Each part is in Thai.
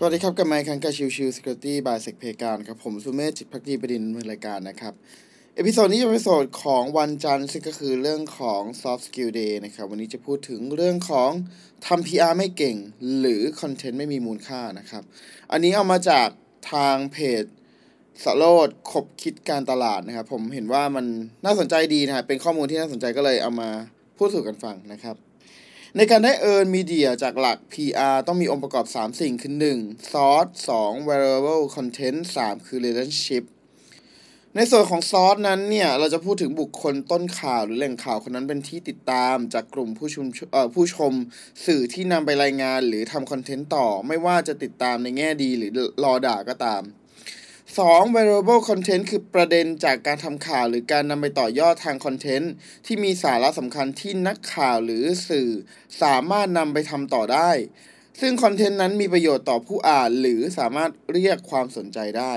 สวัสดีครับ กับไมค์คังกาชิวชิว Security by Sec เพการครับ ผมสุเมธจิตพักดีประดินมือรายการนะครับ เอพิโซดนี้เป็นเอพิโซดของวันจันทร์ซึ่งก็คือเรื่องของ Soft Skill Day นะครับ วันนี้จะพูดถึงเรื่องของทำ PR ไม่เก่ง หรือคอนเทนต์ไม่มีมูลค่านะครับ อันนี้เอามาจากทางเพจสโลดคบคิดการตลาดนะครับ ผมเห็นว่ามันน่าสนใจดีนะเป็นข้อมูลที่น่าสนใจก็เลยเอามาพูดสู่กันฟังนะครับ ในการได้ earn media จากหลัก PR ต้องมีองค์ประกอบ 3 สิ่งคือ 1 source 2 variable content 3 คือ relationship ในส่วนของซอสนั้นเนี่ย เราจะพูดถึงบุคคลต้นข่าวหรือแหล่งข่าวคนนั้นเป็นที่ติดตามจากกลุ่มผู้ชมผู้ชมสื่อที่นำไปรายงานหรือทำคอนเทนต์ต่อ ไม่ว่าจะติดตามในแง่ดีหรือรอด่าก็ตาม 2 variable content คือประเด็นจากการทำข่าว หรือการนำไปต่อยอดทางคอนเทนต์ที่มีสาระสำคัญที่นักข่าวหรือสื่อสามารถนำไปทำต่อได้ ซึ่ง content นั้นมีประโยชน์ต่อผู้อ่านหรือสามารถเรียกความสนใจได้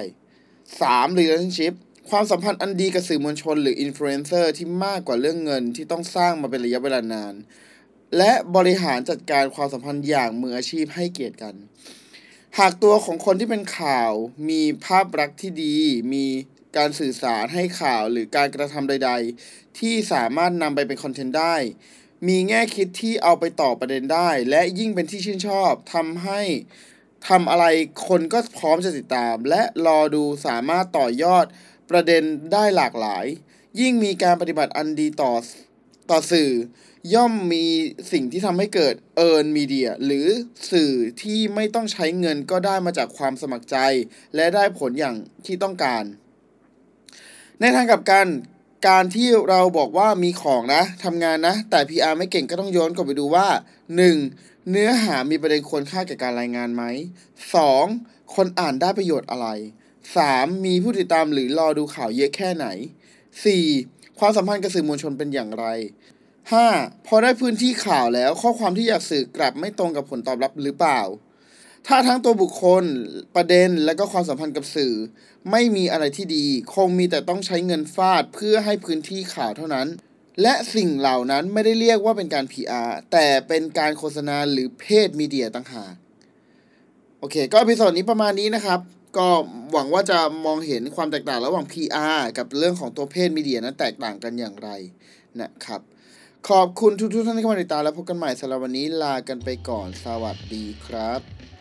3. relationship ความสัมพันธ์อันดีกับสื่อมวลชนหรืออินฟลูเอนเซอร์ที่มากกว่าเรื่องเงินที่ต้องสร้างมาเป็นระยะเวลานาน และบริหารจัดการความสัมพันธ์อย่างมืออาชีพให้เกียรติกัน หากตัวของคนที่เป็นข่าวมีภาพลักษณ์ที่ดี มีการสื่อสารให้ข่าวหรือการกระทำใด ๆ ที่สามารถนำไปเป็นคอนเทนต์ได้ มีแง่คิดที่เอาไปต่อประเด็นได้ และยิ่งเป็นที่ชื่นชอบทำให้ทำอะไรคนก็พร้อมจะติดตาม และรอดูสามารถต่อยอดประเด็นได้หลากหลาย ยิ่งมีการปฏิบัติอันดีต่อ ต่อสื่อย่อมมีสิ่งที่ทำให้เกิด earn media หรือสื่อที่ไม่ต้องใช้เงินก็ได้มาจากความสมัครใจ และได้ผลอย่างที่ต้องการ ในทางกลับกันการที่เราบอกว่ามีของนะทำงานนะ แต่ PR ไม่เก่งก็ต้องย้อนกลับไปดูว่า 1. เนื้อหามีประเด็นควรค่าแก่การรายงานไหม 2. คนอ่านได้ประโยชน์อะไร 3. มีผู้ติดตามหรือรอดูข่าวเยอะแค่ไหน 4. ความสัมพันธ์กับสื่อมวลชนเป็นอย่างไร 5. พอได้พื้นที่ข่าวแล้วข้อความที่อยากสื่อกลับไม่ตรงกับผลตอบรับหรือเปล่า ถ้าทั้งตัวบุคคล ประเด็นและก็ความสัมพันธ์กับสื่อ ไม่มีอะไรที่ดี คงมีแต่ต้องใช้เงินฟาดเพื่อให้พื้นที่ข่าวเท่านั้น และสิ่งเหล่านั้นไม่ได้เรียกว่าเป็นการ PR แต่เป็นการโฆษณาหรือ paid media ต่างหาก โอเค ก็ episode นี้ประมาณนี้นะครับ ก็หวังว่าจะมองเห็นความแตกต่างระหว่าง PR กับเรื่องของตัว paid media นั้นแตกต่างกันอย่างไรนะครับ ขอบคุณทุกๆท่านที่เข้ามาติดตามแล้วพบกันใหม่สำหรับวันนี้ลากันไปก่อน สวัสดีครับ